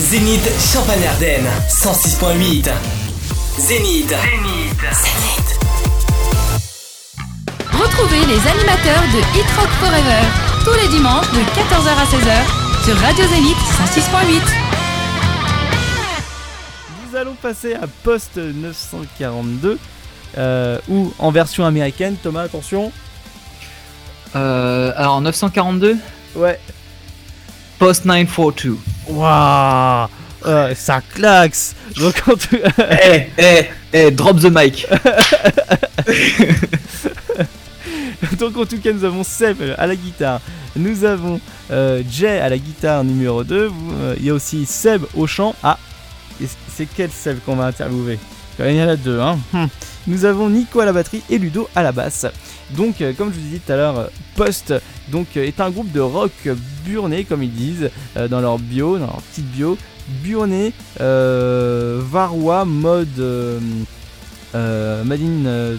Zénith Champagne-Ardenne 106.8 Zénith Zénith Retrouvez les animateurs de Hit Rock Forever tous les dimanches de 14h à 16h sur Radio Zénith 106.8. Nous allons passer à Post 942 euh, ou en version américaine. Thomas, attention. Euh, alors 942 Ouais. Post 942. Waouh. Euh, Ça claque. Donc en tout Eh, eh, eh, drop the mic. Donc en tout cas nous avons Seb à la guitare, nous avons euh, Jay à la guitare numéro 2, Vous, euh, il y a aussi Seb au chant. Ah, c'est quel Seb qu'on va interviewer? Il y en a deux. Hein. Hum. Nous avons Nico à la batterie et Ludo à la basse. Donc euh, comme je vous disais tout à l'heure, euh, Post donc, euh, est un groupe de rock burné comme ils disent dans leur bio, dans leur petite bio. Burné, Varois, mode Madine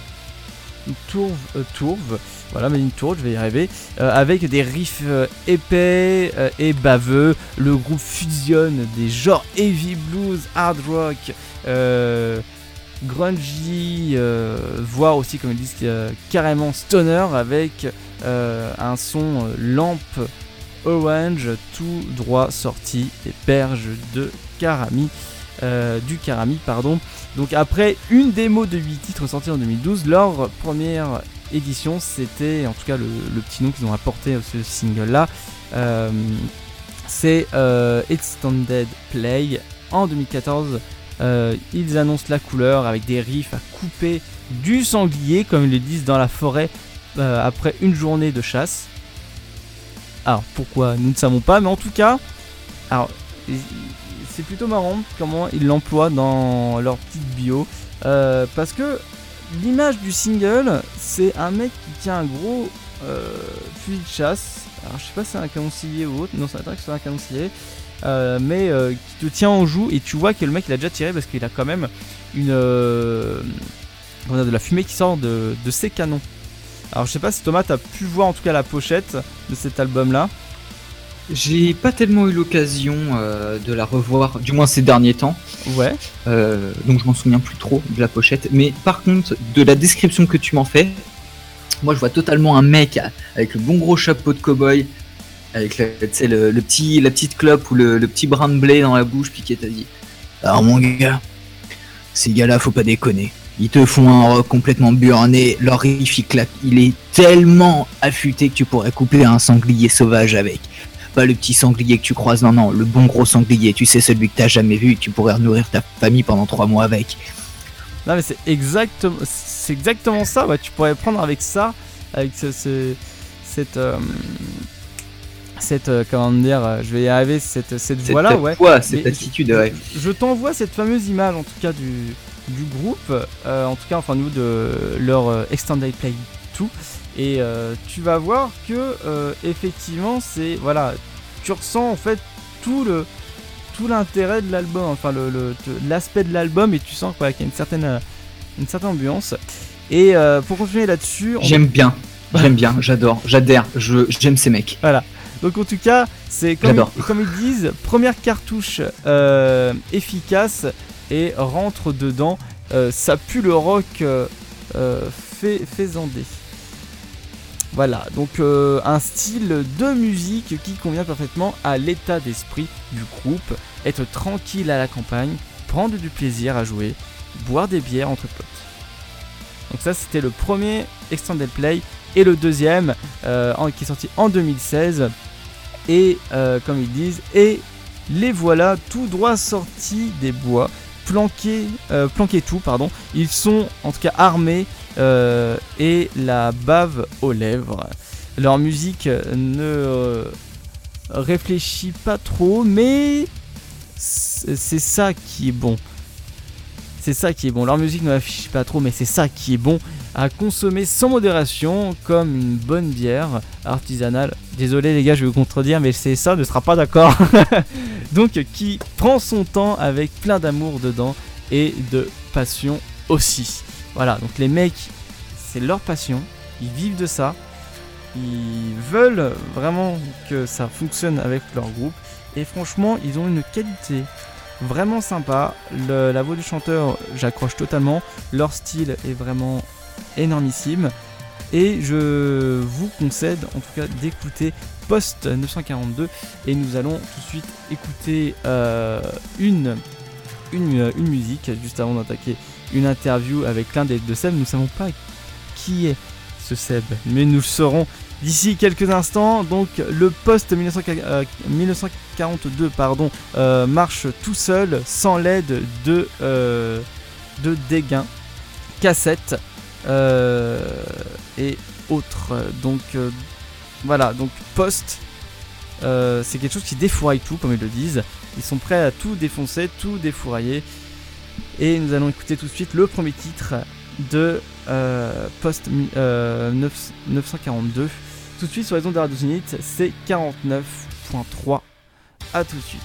Tourve, Tourve, voilà Madine Tourve, je vais y arriver, avec des riffs épais et baveux. Le groupe fusionne des genres heavy blues, hard rock, grungy, euh, voire aussi comme ils disent carrément stoner avec euh, un son euh, lampe orange tout droit sorti des berges de Karami. du Karami, pardon. Donc après une démo de 8 titres sortis en 2012, leur première édition, c'était en tout cas le, petit nom qu'ils ont apporté à ce single-là. C'est Extended Play. En 2014, euh, ils annoncent la couleur avec des riffs à couper du sanglier, comme ils le disent dans la forêt, euh, après une journée de chasse. Alors pourquoi Nous ne savons pas, mais en tout cas, c'est plutôt marrant comment ils l'emploient dans leur petite bio. Euh, parce que l'image du single, c'est un mec qui tient un gros fusil de chasse. Alors je sais pas si c'est un canoncier ou autre. Non, c'est un. Euh, mais te tient en joue et tu vois que le mec il a déjà tiré parce qu'il a quand même une euh, comment dire, de la fumée qui sort de, de ses canons. Alors je sais pas si Thomas t'as pu voir en tout cas la pochette de cet album là. J'ai pas tellement eu l'occasion euh, de la revoir, du moins ces derniers temps. Ouais. Euh, donc je m'en souviens plus trop de la pochette. Mais par contre, de la description que tu m'en fais, moi je vois totalement un mec avec le bon gros chapeau de cowboy, avec le, petit, la petite clope ou le, petit brin de blé dans la bouche, puis qui t'a dit Alors mon gars, ces gars-là, faut pas déconner. Ils te font un rock complètement burné, leur il claque, il est tellement affûté que tu pourrais couper un sanglier sauvage avec. Pas le petit sanglier que tu croises, non, non, le bon gros sanglier, tu sais, celui que t'as jamais vu, tu pourrais nourrir ta famille pendant trois mois avec. Non mais c'est exactement, exactement ça. Tu pourrais prendre avec ça, avec ce, ce- cette, euh, cette, euh, comment dire, euh, je vais y arriver, cette, cette Cette voix là, ouais. foi, cette Mais attitude, ouais. Je t'envoie cette fameuse image en tout cas du, du groupe, euh, en tout cas enfin nous de leur Extended Play 2 et tu vas voir que effectivement c'est voilà tu ressens en fait tout le tout l'intérêt de l'album enfin le l'aspect de l'album et tu sens quoi qu'il y a une certaine une certaine ambiance. Et pour continuer là-dessus on- J'aime bien, j'aime bien, j'adore, j'adhère, je, j'aime ces mecs. Donc en tout cas, c'est comme, ils- comme ils disent, première cartouche euh, efficace et rentre dedans. Euh, ça pue le rock euh, euh, fait, faisandé. Voilà, donc euh, un style de musique qui convient parfaitement à l'état d'esprit du groupe. Être tranquille à la campagne, prendre du plaisir à jouer, boire des bières entre potes. Donc ça c'était le premier Extended Play et le deuxième euh, qui est sorti en 2016 et euh, comme ils disent et les voilà tout droit sortis des bois planqués euh, planqués tout pardon. Ils sont en tout cas armés euh, et la bave aux lèvres. Leur musique ne réfléchit pas trop mais c'est ça qui est bon. C'est ça qui est bon. Leur musique ne réfléchit pas trop mais c'est ça qui est bon à consommer sans modération comme une bonne bière artisanale. Désolé les gars, je vais vous contredire, mais c'est ça, ne sera pas d'accord. Donc qui prend son temps avec plein d'amour dedans et de passion aussi. Voilà, donc les mecs, c'est leur passion, ils vivent de ça, ils veulent vraiment que ça fonctionne avec leur groupe Et franchement, ils ont une qualité vraiment sympa. La voix du chanteur, j'accroche totalement. Leur style est vraiment énormissime. Et je vous concède en tout cas d'écouter Post 942. Et nous allons tout de suite écouter euh, une, une, une musique juste avant d'attaquer une interview avec l'un des deux Seb. Nous ne savons pas qui est ce Seb, mais nous le saurons d'ici quelques instants. Donc le Post 1940 euh, 1942 pardon, euh, marche tout seul sans l'aide de, euh, de dégains, cassettes euh, et autres. Donc euh, voilà, donc Post, euh, c'est quelque chose qui défouraille tout, comme ils le disent. Ils sont prêts à tout défoncer, tout défourailler. Et nous allons écouter tout de suite le premier titre de euh, Post mi- euh, 9 942. Tout de suite sur les ondes de Radio Zénith, c'est 49.3. A tout de suite.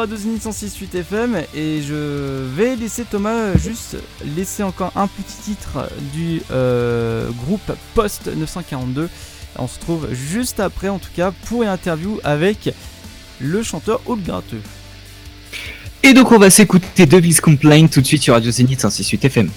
Radio Zenith 106.8 FM et je vais laisser Thomas juste laisser encore un petit titre du euh, groupe Post 942. On se retrouve juste après en tout cas pour une interview avec le chanteur Gratteux. Et donc on va s'écouter Devil's Complaint tout de suite sur Radio Zénith 168 FM.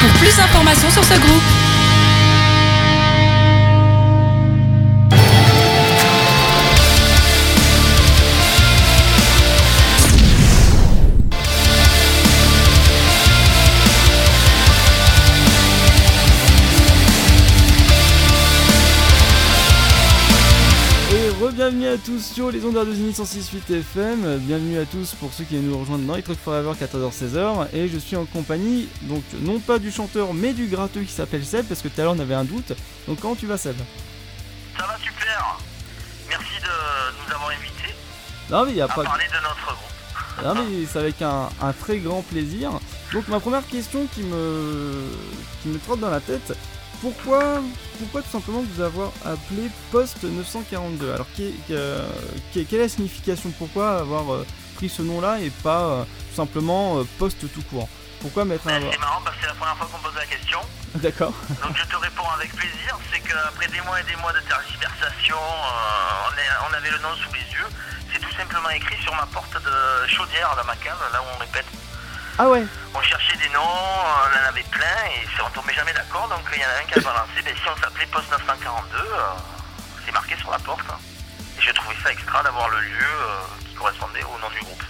Pour plus d'informations sur ce groupe. Zénith 106.8 FM. Bienvenue à tous pour ceux qui viennent nous rejoindre dans les trucs Forever 14h-16h. Et je suis en compagnie, donc non pas du chanteur mais du gratteux qui s'appelle Seb parce que tout à l'heure on avait un doute. Donc comment tu vas Seb? Ça va super. Merci de nous avoir invités Non mais il y a à pas... parler de notre groupe. Non mais c'est avec un, un très grand plaisir. Donc ma première question qui me, qui me trotte dans la tête, pourquoi, pourquoi tout simplement vous avoir appelé Post 942 Alors que- quelle est la signification? Pourquoi avoir euh, pris ce nom-là et pas euh, tout simplement euh, Post tout court? Pourquoi mettre un... Ben, C'est marrant parce que c'est la première fois qu'on pose la question. D'accord. Donc je te réponds avec plaisir. C'est qu'après des mois et des mois de tergiversation, euh, on, est- on avait le nom sous les yeux. C'est tout simplement écrit sur ma porte de chaudière dans ma cave, là où on répète. Ah ouais On cherchait des noms, on en avait plein et on tombait jamais d'accord. Donc il y en a un qui a balancé. Ben, si on s'appelait Post 942, euh, c'est marqué sur la porte. Et j'ai trouvé ça extra d'avoir le lieu euh, qui correspondait au nom du groupe.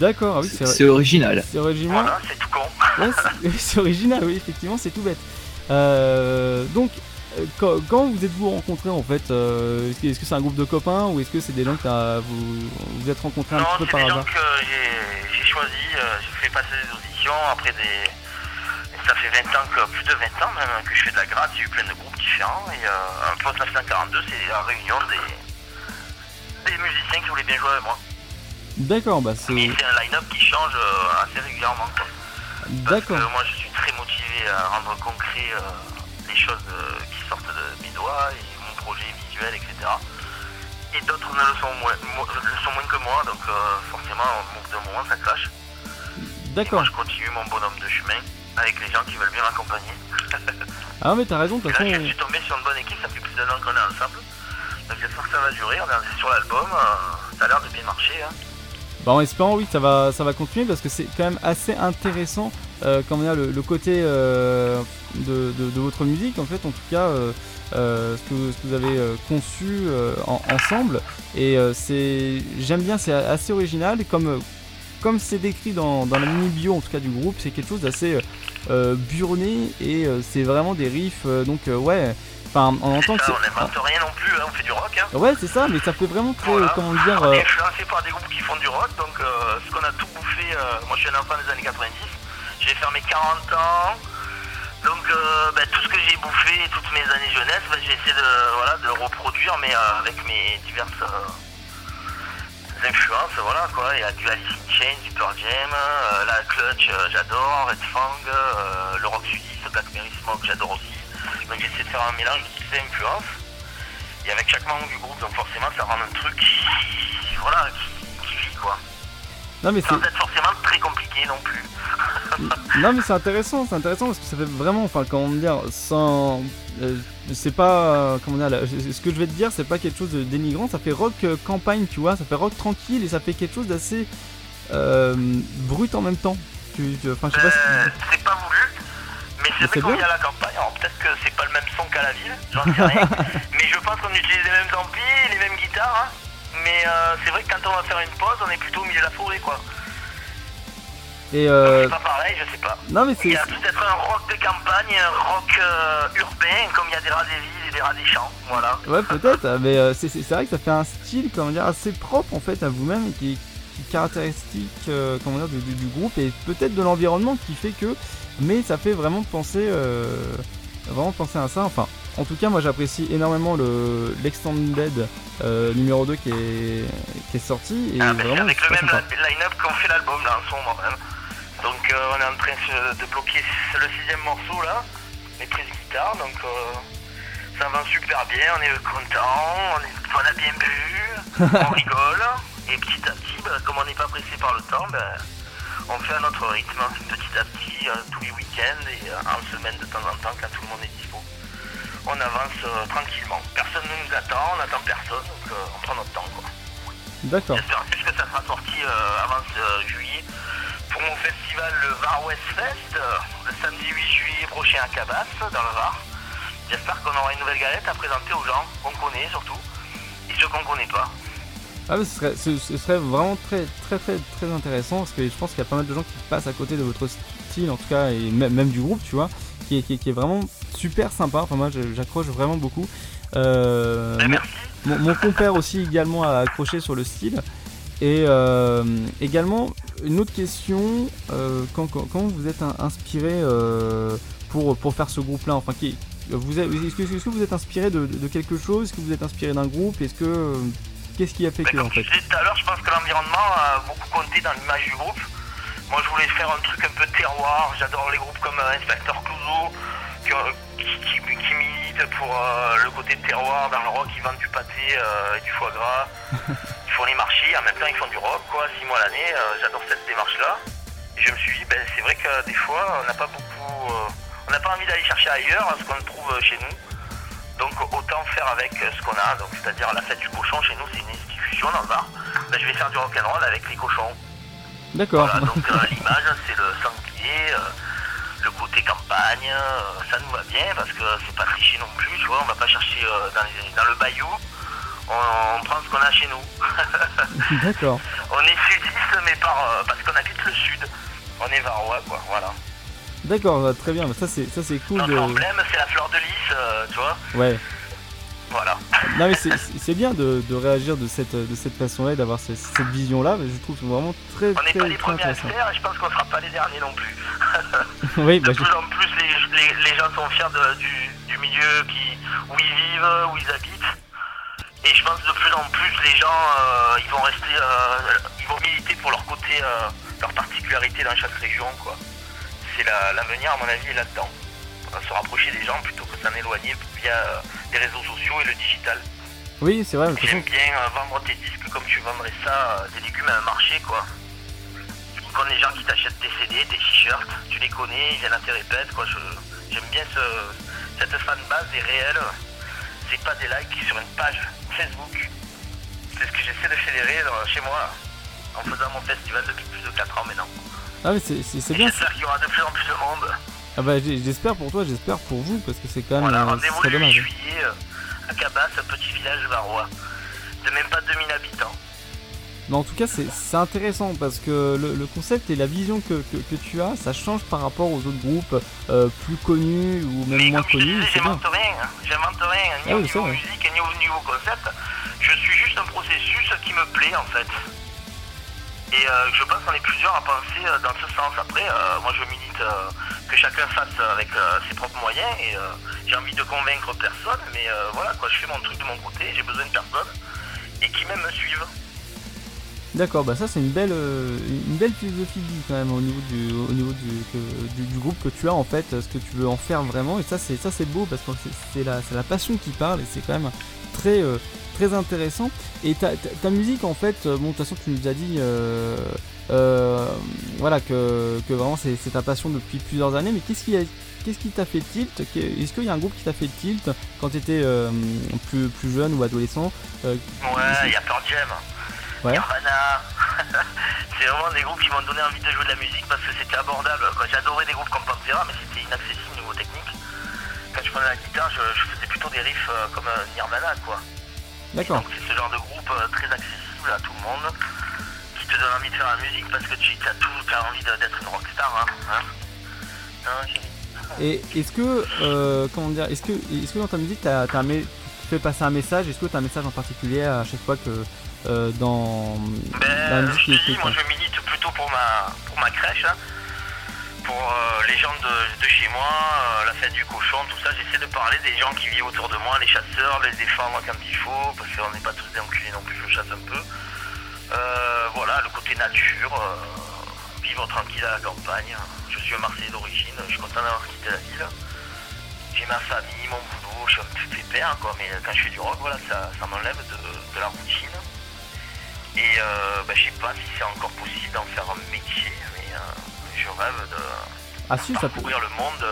D'accord, ah oui c'est C'est original. c'est original. Voilà, c'est tout con. Ouais, c'est- c'est original, oui, effectivement, c'est tout bête. Euh, donc, quand, quand vous êtes-vous rencontrés en fait euh, Est-ce que est-ce que c'est un groupe de copains ou est-ce que c'est des gens que vous vous êtes rencontrés un Non, petit peu c'est par des gens hasard que j'ai j'ai choisi, euh, j'ai fait passer des auditions après des. Ça fait 20 ans, que, plus de 20 ans même que je fais de la gratte, j'ai eu plein de groupes différents et euh, un poste 942 c'est la réunion des, des musiciens qui voulaient bien jouer avec moi. D'accord, bah c'est. Mais c'est un line-up qui change euh, assez régulièrement. Quoi. D'accord. moi je suis très motivé à rendre concret euh, les choses euh, qui sortent de mes doigts et mon projet visuel, etc. Et d'autres ne le sont moins, mo- le sont moins que moi, donc euh, forcément au bout d'un moment ça clash. D'accord. Je continue mon bonhomme de chemin avec les gens qui veulent bien m'accompagner. Ah, mais t'as raison, toute là je façon. suis tombé sur une bonne équipe, ça fait plus d'un an qu'on est ensemble. Donc j'espère que ça va durer, on est sur l'album, euh, ça a l'air de bien marcher. Hein. Bah, en espérant, oui, ça va, ça va continuer parce que c'est quand même assez intéressant, euh, comment dire, le, le côté euh, de, de- de votre musique, en fait, en tout cas, euh, euh, ce, que, ce que vous avez euh, conçu en- ensemble. Et c'est, j'aime bien, c'est assez original, comme, comme c'est décrit dans, dans la mini bio, en tout cas du groupe, c'est quelque chose d'assez burné et c'est vraiment des riffs, donc ouais. Enfin, on entend que Ça, on n'invente rien non plus, hein, on fait du rock. Hein. Ouais, c'est ça, mais ça fait vraiment très, Voilà. comment dire. On est influencé par des groupes qui font du rock, donc ce qu'on a tout bouffé, moi je suis un enfant des années 90, j'ai fait mes 40 ans, donc euh, ben, tout ce que j'ai bouffé, toutes mes années jeunesse, ben, j'ai essayé de, voilà, de reproduire, mais euh, avec mes diverses euh, influences, voilà quoi, il y a du Alice in Chains, du Pearl Jam, la Clutch, j'adore, Red Fang, le rock sudiste, Black Mary Smoke, j'adore aussi, donc j'ai essayé de faire un mélange de toutes ces influences, et avec chaque membre du groupe, donc forcément ça rend un truc qui, voilà, qui vit quoi. Non, mais. Sans être forcément très compliqué non plus. Non mais c'est intéressant, c'est intéressant parce que ça fait vraiment, enfin comment dire, sans, euh, c'est pas, euh, comment dire, là, ce que je vais te dire, c'est pas quelque chose de dénigrant, ça fait rock euh, campagne, tu vois, ça fait rock tranquille et ça fait quelque chose d'assez euh, brut en même temps. Tu, tu- enfin je sais pas si, c'est pas voulu, mais c'est vrai qu'on bien. vit à la campagne. Alors peut-être que c'est pas le même son qu'à la ville, j'en sais rien. mais je pense qu'on utilise les mêmes amplis, les mêmes guitares. hein. Mais euh, c'est vrai que quand on va faire une pause, on est plutôt au milieu de la forêt quoi. et euh, C'est pas pareil, je sais pas. non mais Il y c'est, a peut-être un rock de campagne, un rock euh, urbain, comme il y a des rats des villes et des rats des champs. Voilà. ouais peut-être, mais euh, c'est, c'est c'est vrai que ça fait un style, comment dire, assez propre en fait à vous-même et qui, qui est caractéristique, comment dire, du, du- du groupe et peut-être de l'environnement qui fait que, mais ça fait vraiment penser, euh, vraiment penser à ça. Enfin, en tout cas, moi j'apprécie énormément le l'extended euh, numéro 2 qui est qui est sorti et Ah, vraiment avec le même line-up qu'on fait l'album là en moment même. Donc euh, on est en train de- bloquer le sixième morceau là, les prises guitare, donc euh, ça va super bien, on est content, on, est- on a bien bu, on rigole, et petit à petit, bah, comme on n'est pas pressé par le temps, ben, on fait à notre rythme, petit à petit, tous les week-ends et en semaine de temps en temps quand tout le monde est dispo. On avance euh, tranquillement. Personne ne nous attend, on n'attend personne, donc euh, on prend notre temps quoi. D'accord. J'espère juste que ça sera sorti euh, avant juillet pour mon festival le Var West Fest, le samedi 8 juillet prochain à Cabas, dans le Var. J'espère qu'on aura une nouvelle galette à présenter aux gens qu'on connaît surtout, et ceux qu'on connaît pas. Ah, mais ce serait, ce, ce serait vraiment très, très, très, très intéressant parce que je pense qu'il y a pas mal de gens qui passent à côté de votre style, en tout cas, et même, même du groupe, tu vois, qui est, qui est, qui est vraiment super sympa. Enfin, moi, j'accroche vraiment beaucoup. Euh, Ben, mon- merci. mon, mon compère aussi également a accroché sur le style. Et euh, également, une autre question, euh, quand, quand, quand vous êtes in- inspiré pour, pour faire ce groupe-là, enfin, qui, vous êtes- est-ce que, vous êtes inspiré de, de quelque chose? Est-ce que vous êtes inspiré d'un groupe? Est-ce que qu'est-ce qui a fait Mais que comme en fait? je disais tout à l'heure, je pense que l'environnement a beaucoup compté dans l'image du groupe. Moi, je voulais faire un truc un peu terroir. J'adore les groupes comme Inspector Clouseau, qui, euh, qui, militent pour euh, le côté terroir dans le rock. Ils vendent du pâté euh, et du foie gras. ils font les marchés. En même temps, ils font du rock, quoi, six mois l'année. J'adore cette démarche-là. Et je me suis dit, ben, c'est vrai que des fois, on n'a pas beaucoup. on n'a pas envie d'aller chercher ailleurs ce qu'on trouve chez nous. Donc autant faire avec ce qu'on a, donc c'est-à-dire la fête du cochon chez nous c'est une institution dans le bar. Ben, je vais faire du rock'n'roll avec les cochons. D'accord. Voilà, donc euh, l'image c'est le sanglier, euh, le côté campagne, euh, ça nous va bien parce que c'est pas triché non plus, tu vois, on va pas chercher euh, dans, les- dans le bayou, on, on prend ce qu'on a chez nous. D'accord. on est sudiste mais par, euh, parce qu'on habite le sud, on est varois quoi, voilà. D'accord, très bien. Ça c'est ça c'est cool. Notre De... emblème c'est la fleur de lys, tu vois, Ouais. Voilà. Non mais c'est- bien de, de réagir de cette de cette façon-là, et d'avoir cette, cette vision-là. mais Je trouve vraiment très On n'est très, pas les premiers à le faire et je pense qu'on sera pas les derniers non plus. oui, De bah, je- plus en plus, les, les, les gens sont fiers de- du, du milieu qui, où ils vivent, où ils habitent. Et je pense de plus en plus, les gens, euh, ils vont rester, euh, ils vont militer pour leur côté, euh, leur particularité dans chaque région, quoi. C'est la- l'avenir, à mon avis, est là-dedans. Va se rapprocher des gens plutôt que s'en éloigner via euh, les réseaux sociaux et le digital. oui, c'est vrai. J'aime bien euh, vendre tes disques comme tu vendrais ça, euh, des légumes à un marché, quoi. Tu connais les gens qui t'achètent tes CD, tes t-shirts, tu les connais, ils viennent à tes répètes, quoi. J'aime bien ce, cette fanbase est réelle. C'est pas des likes sur une page Facebook. C'est ce que j'essaie de fédérer chez moi en faisant mon festival depuis plus de 4 ans maintenant. Ah mais c'est bien. J'espère qu'il y aura de plus en plus de monde. Ah bah j'espère pour toi, j'espère pour vous parce que c'est quand même Voilà, euh, rendez-vous le 8 dommage. juillet euh, à Cabas, un petit village varois. De même pas 2000 habitants. Mais en tout cas, c'est intéressant parce que le, le concept et la vision que, que, que tu as, ça change par rapport aux autres groupes euh, plus connus ou même Mais moins comme connus. j'invente rien, hein. j'invente rien, ni Ah au oui, niveau musique, ni au niveau concept. Je suis juste un processus qui me plaît en fait. Et euh, je pense qu'on est plusieurs à penser dans ce sens. Après, euh, moi je milite que chacun fasse avec euh, ses propres moyens et euh, j'ai envie de convaincre personne, mais euh, voilà quoi, je fais mon truc de mon côté, j'ai besoin de personne et qui même me suivent. D'accord, bah ça c'est une belle, une belle philosophie de vie quand même au niveau du, au niveau du, que- du, groupe que tu as en fait, ce que tu veux en faire vraiment et ça c'est ça c'est beau parce que c'est- la, la passion qui parle et c'est quand même très très intéressant. Et ta, ta, ta musique en fait, bon de toute façon tu nous as dit voilà que, que vraiment c'est c'est ta passion depuis plusieurs années, mais qu'est-ce qui a Qu'est-ce qui t'a fait tilt? Est-ce qu'il y a un groupe qui t'a fait tilt quand tu étais plus, plus jeune ou adolescent? Euh, Ouais, il y a Pearl Jam. Ouais. Nirvana. c'est vraiment des groupes qui m'ont donné envie de jouer de la musique parce que c'était abordable. J'adorais des groupes comme Pantera, mais c'était inaccessible niveau technique. Quand je prenais la guitare, je, je faisais plutôt des riffs euh, comme euh, Nirvana, quoi. D'accord. Donc c'est ce genre de groupe euh, très accessible à tout le monde, te donne envie de faire la musique parce que tu as tout, tu as envie d'être une rockstar, hein. hein. Et est-ce que, euh, comment dire, est-ce que, est-ce que dans ta musique, t'as un mé- tu fais passer un message Est-ce que tu as un message en particulier à chaque fois que euh, dans, dans la Ben, musique je te dis, est moi je milite plutôt pour ma, pour ma crèche, hein. pour euh, les gens de, de chez moi, la fête du cochon, tout ça. J'essaie de parler des gens qui vivent autour de moi, les chasseurs, les défendre quand il faut, parce qu'on n'est pas tous des enculés non plus, je chasse un peu. Euh, voilà, le côté nature, euh, vivre tranquille à la campagne. Je suis un Marseillais d'origine, je suis content d'avoir quitté la ville. J'ai ma famille, mon boulot, je suis un peu pépère, quoi, mais quand je fais du rock, voilà, ça, ça m'enlève de, de la routine. Et euh, bah, je sais pas si c'est encore possible d'en faire un métier, mais je rêve de Ah si, ça peut, parcourir le monde,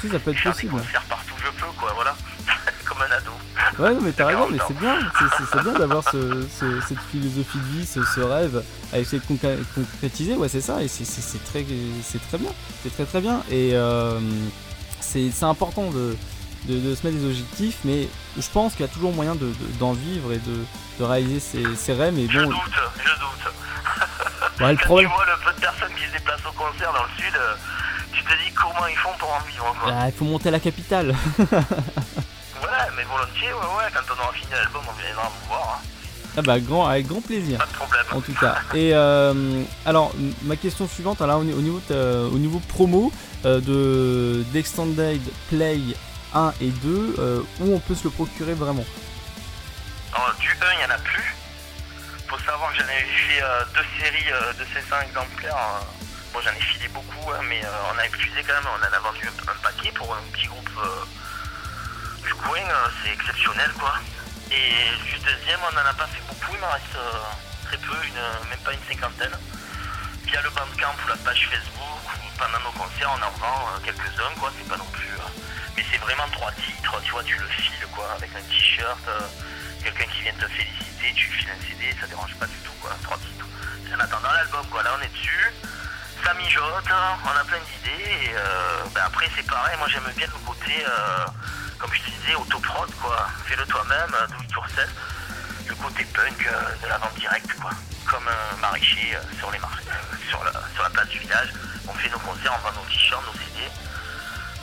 si, ça peut être faire possible. concerts partout où je peux, quoi, voilà. Comme un ado. Ouais, non, mais t'as raison, mais 40 c'est bien, c'est- bien d'avoir ce, ce- cette philosophie de vie, ce, ce rêve à essayer de concré- concrétiser, ouais, c'est ça, et c'est- très, très bien, c'est très très bien, et euh, c'est important de, de, de se mettre des objectifs, mais je pense qu'il y a toujours moyen de- de- d'en vivre et de, réaliser ses, ses rêves, mais Je doute, je doute. ouais, le Quand problème, tu vois le peu de personnes qui se déplacent au concert dans le sud, euh, tu te dis comment ils font pour en vivre quoi. ah, il faut monter à la capitale. Mais volontiers, ouais, ouais, quand on aura fini l'album, on viendra vous voir, hein. Ah bah, grand, avec grand plaisir. pas de problème. en tout cas. Et euh, alors, ma question suivante, alors, au, ni- au niveau, euh, au niveau promo euh, de d'Extended Play 1 et 2, euh, où on peut se le procurer vraiment? Alors, du 1, il n'y en a plus. Faut savoir que j'en ai fait deux séries de ces 100 exemplaires. euh. Bon, j'en ai filé beaucoup, hein, mais on a épuisé quand même. On en a vendu un, un paquet pour un petit groupe du coin. euh, c'est exceptionnel, quoi. Et du deuxième, on n'en a pas fait beaucoup. Il m'en reste euh, très peu, même pas une cinquantaine. Via le Bandcamp ou la page Facebook, ou pendant nos concerts, on en vend euh, quelques-uns, quoi. C'est pas non plus. euh, mais c'est vraiment trois titres, tu vois, tu le files, quoi, avec un t-shirt. quelqu'un qui vient te féliciter, tu files un CD, ça dérange pas du tout quoi, trois titres. C'est en attendant l'album quoi, là on est dessus, ça mijote, on a plein d'idées et ben après c'est pareil, moi j'aime bien le côté, comme je te disais, autoprod quoi, fais-le toi-même, euh, do it yourself, le côté punk euh, de la vente directe quoi, comme un maraîcher euh, sur les marchés, euh, sur, la, place du village, on fait nos concerts, on vend nos t-shirts, nos CD,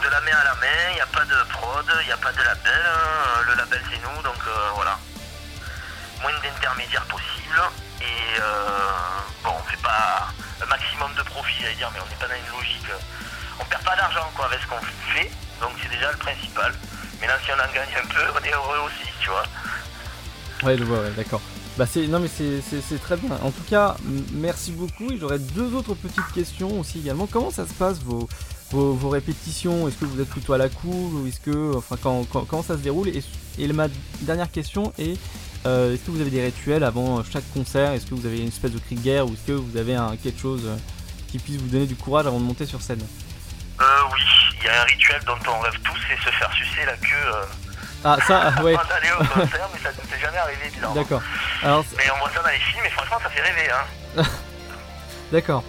de la main à la main, il n'y a pas de prod, il n'y a pas de label, hein, le label c'est nous, donc euh, voilà. Moins d'intermédiaires possible, et euh, bon, on fait pas un maximum de profit, j'allais dire, mais on n'est pas dans une logique. euh, on perd pas d'argent quoi avec ce qu'on fait, donc c'est déjà le principal. Mais là, si on en gagne un peu, on est heureux aussi, tu vois. Ouais, je vois, ouais, d'accord. Bah c'est non mais c'est- très bien. En tout cas, merci beaucoup. Et j'aurais deux autres petites questions aussi également. Comment ça se passe vos vos, vos répétitions? Est-ce que vous êtes plutôt à la cool ou est-ce que enfin quand, quand- comment ça se déroule? Et, et ma dernière question est euh, est-ce que vous avez des rituels avant chaque concert? Est-ce que vous avez une espèce de cri de guerre ou est-ce que vous avez un, quelque chose qui puisse vous donner du courage avant de monter sur scène? Euh, oui, il y a un rituel dont on rêve tous, c'est se faire sucer la queue euh, Ah ça ouais avant d'aller au concert, mais ça ne s'est jamais arrivé, bizarrement. d'accord. Alors Mais on voit ça dans les films, et franchement, ça fait rêver, hein. D'accord,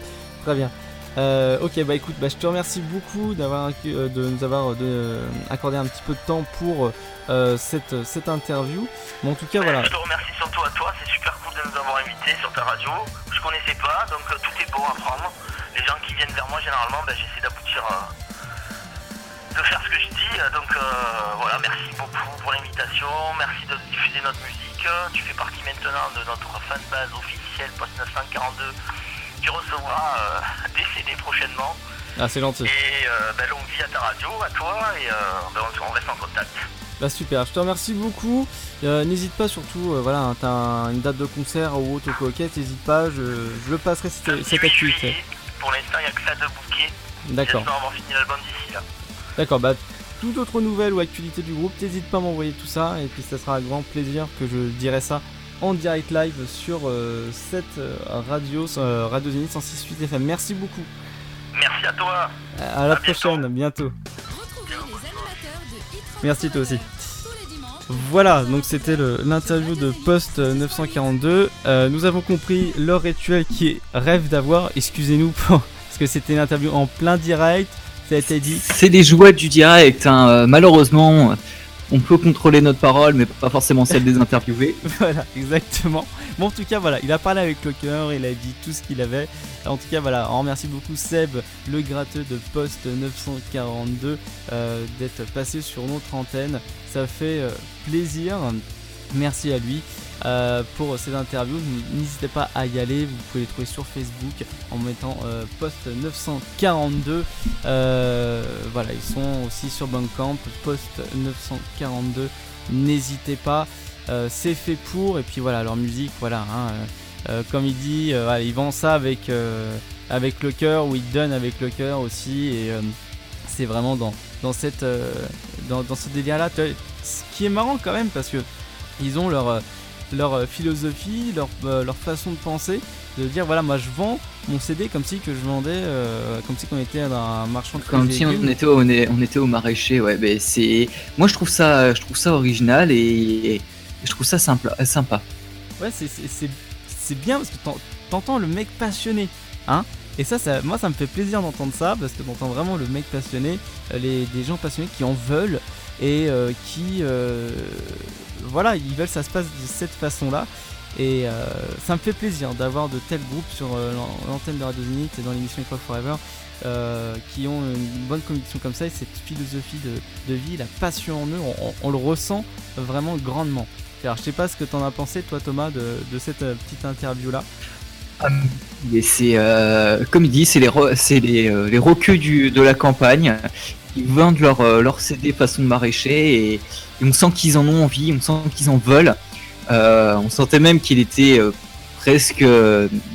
très bien. Euh, ok, bah écoute, bah, je te remercie beaucoup d'avoir euh, de nous avoir de, accordé un petit peu de temps pour euh, cette, cette interview. Mais en tout cas, voilà. Je te remercie surtout à toi, c'est super cool de nous avoir invités sur ta radio. Je connaissais pas, donc tout est bon à prendre. Les gens qui viennent vers moi, généralement, ben, j'essaie d'aboutir à. De faire ce que je dis. Donc euh, voilà, merci beaucoup pour l'invitation. Merci de diffuser notre musique. Tu fais partie maintenant de notre fanbase officielle Post 942. Tu recevras euh, des CD prochainement. Ah, c'est gentil. Et euh, ben, longue vie à ta radio, à toi, et euh, ben, on, reste en contact. Bah super, je te remercie beaucoup. Euh, n'hésite pas surtout, euh, voilà, hein, t'as un- une date de concert ou autre coquette, n'hésite pas, je, je le passerai cette, cette 28 activité. Pour l'instant, il n'y a que ça de bouquet. D'accord. J'espère avoir fini l'album d'ici là. D'accord, bah toute autre nouvelle ou actualité du groupe, n'hésite pas à m'envoyer tout ça et puis ça sera un grand plaisir que je dirai ça en direct live sur euh, cette euh, radio, euh, Radio Zénith 106.8 FM. Merci beaucoup. Merci à toi. À la À bientôt. prochaine, bientôt. Les de Merci, toi aussi. Voilà, donc c'était l'interview de Post 942. Euh, nous avons compris leur rituel qui est rêve d'avoir. Excusez-nous pour- parce que c'était une interview en plein direct. Ça a été dit. C'est les joies du direct. hein. Euh, Malheureusement, on peut contrôler notre parole, mais pas forcément celle des interviewés. voilà, exactement. Bon, en tout cas, voilà, il a parlé avec le cœur, il a dit tout ce qu'il avait. En tout cas, voilà, on remercie beaucoup Seb, le gratteux de Post 942, euh, d'être passé sur notre antenne. Ça fait euh, plaisir. Merci à lui euh, pour cette interview. N'hésitez pas à y aller. Vous pouvez les trouver sur Facebook en mettant euh, Post 942. Euh, voilà, ils sont aussi sur Bandcamp, Post 942. N'hésitez pas. C'est fait pour et puis voilà leur musique voilà hein, comme il dit euh, voilà, il vend ça avec avec le cœur ou il donne avec le cœur aussi et c'est vraiment dans dans cette dans, dans ce délire là ce qui est marrant quand même parce que ils ont leur euh, leur euh, philosophie, leur, euh, leur façon de penser, de dire voilà moi je vends mon CD comme si que je vendais, euh, comme si qu'on était un marchand de Comme si on était, au, on, est- on était au maraîcher, ouais. Ben c'est, moi je trouve ça, je trouve ça original et, et je trouve ça simple, sympa. Ouais, c'est- bien parce que t'en- t'entends le mec passionné, hein. Et ça, ça, moi, ça me fait plaisir d'entendre ça parce que t'entends vraiment le mec passionné, les, des gens passionnés qui en veulent et euh, qui, euh, voilà, ils veulent que ça se passe de cette façon-là. Et euh, ça me fait plaisir d'avoir de tels groupes sur euh, l'an- l'antenne de Radio Zénith et dans l'émission Equal Forever euh, qui ont une bonne conviction comme ça et cette philosophie de, vie, la passion en eux, on, le ressent vraiment grandement. Alors, je sais pas ce que t'en as pensé, toi, Thomas, de, cette petite interview-là. Et c'est, comme il dit, c'est les, les, du, de la campagne. Ils vendent leur, euh, leur CD façon maraîcher et, on sent qu'ils en ont envie, on sent qu'ils en veulent. Euh, on sentait même qu'il était euh, presque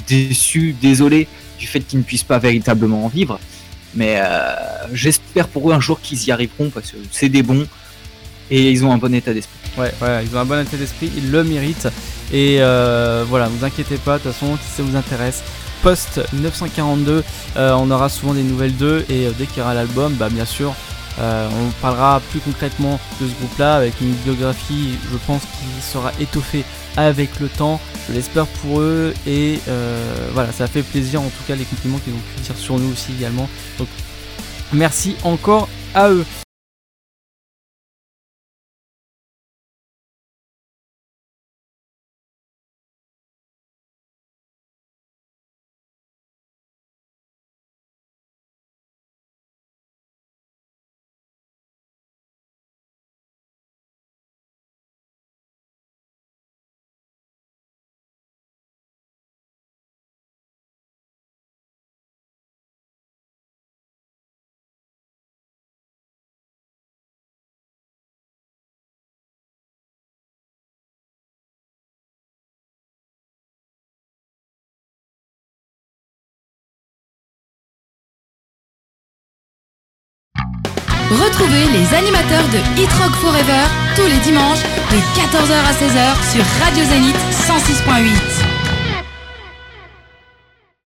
déçu, désolé du fait qu'ils ne puissent pas véritablement en vivre. Mais j'espère pour eux un jour qu'ils y arriveront parce que c'est des bons et ils ont un bon état d'esprit. Ouais, ouais, ils ont un bon état d'esprit, ils le méritent. Et voilà, vous inquiétez pas, de toute façon, si ça vous intéresse, post 942, euh, on aura souvent des nouvelles d'eux. Et euh, dès qu'il y aura l'album, bah bien sûr, euh, on parlera plus concrètement de ce groupe-là avec une biographie, je pense, qui sera étoffée avec le temps. Je l'espère pour eux. Et voilà, ça fait plaisir en tout cas les compliments qu'ils ont pu dire sur nous aussi également. Donc merci encore à eux. Retrouvez les animateurs de Hit Rock Forever tous les dimanches de 14h à 16h sur Radio Zénith 106.8.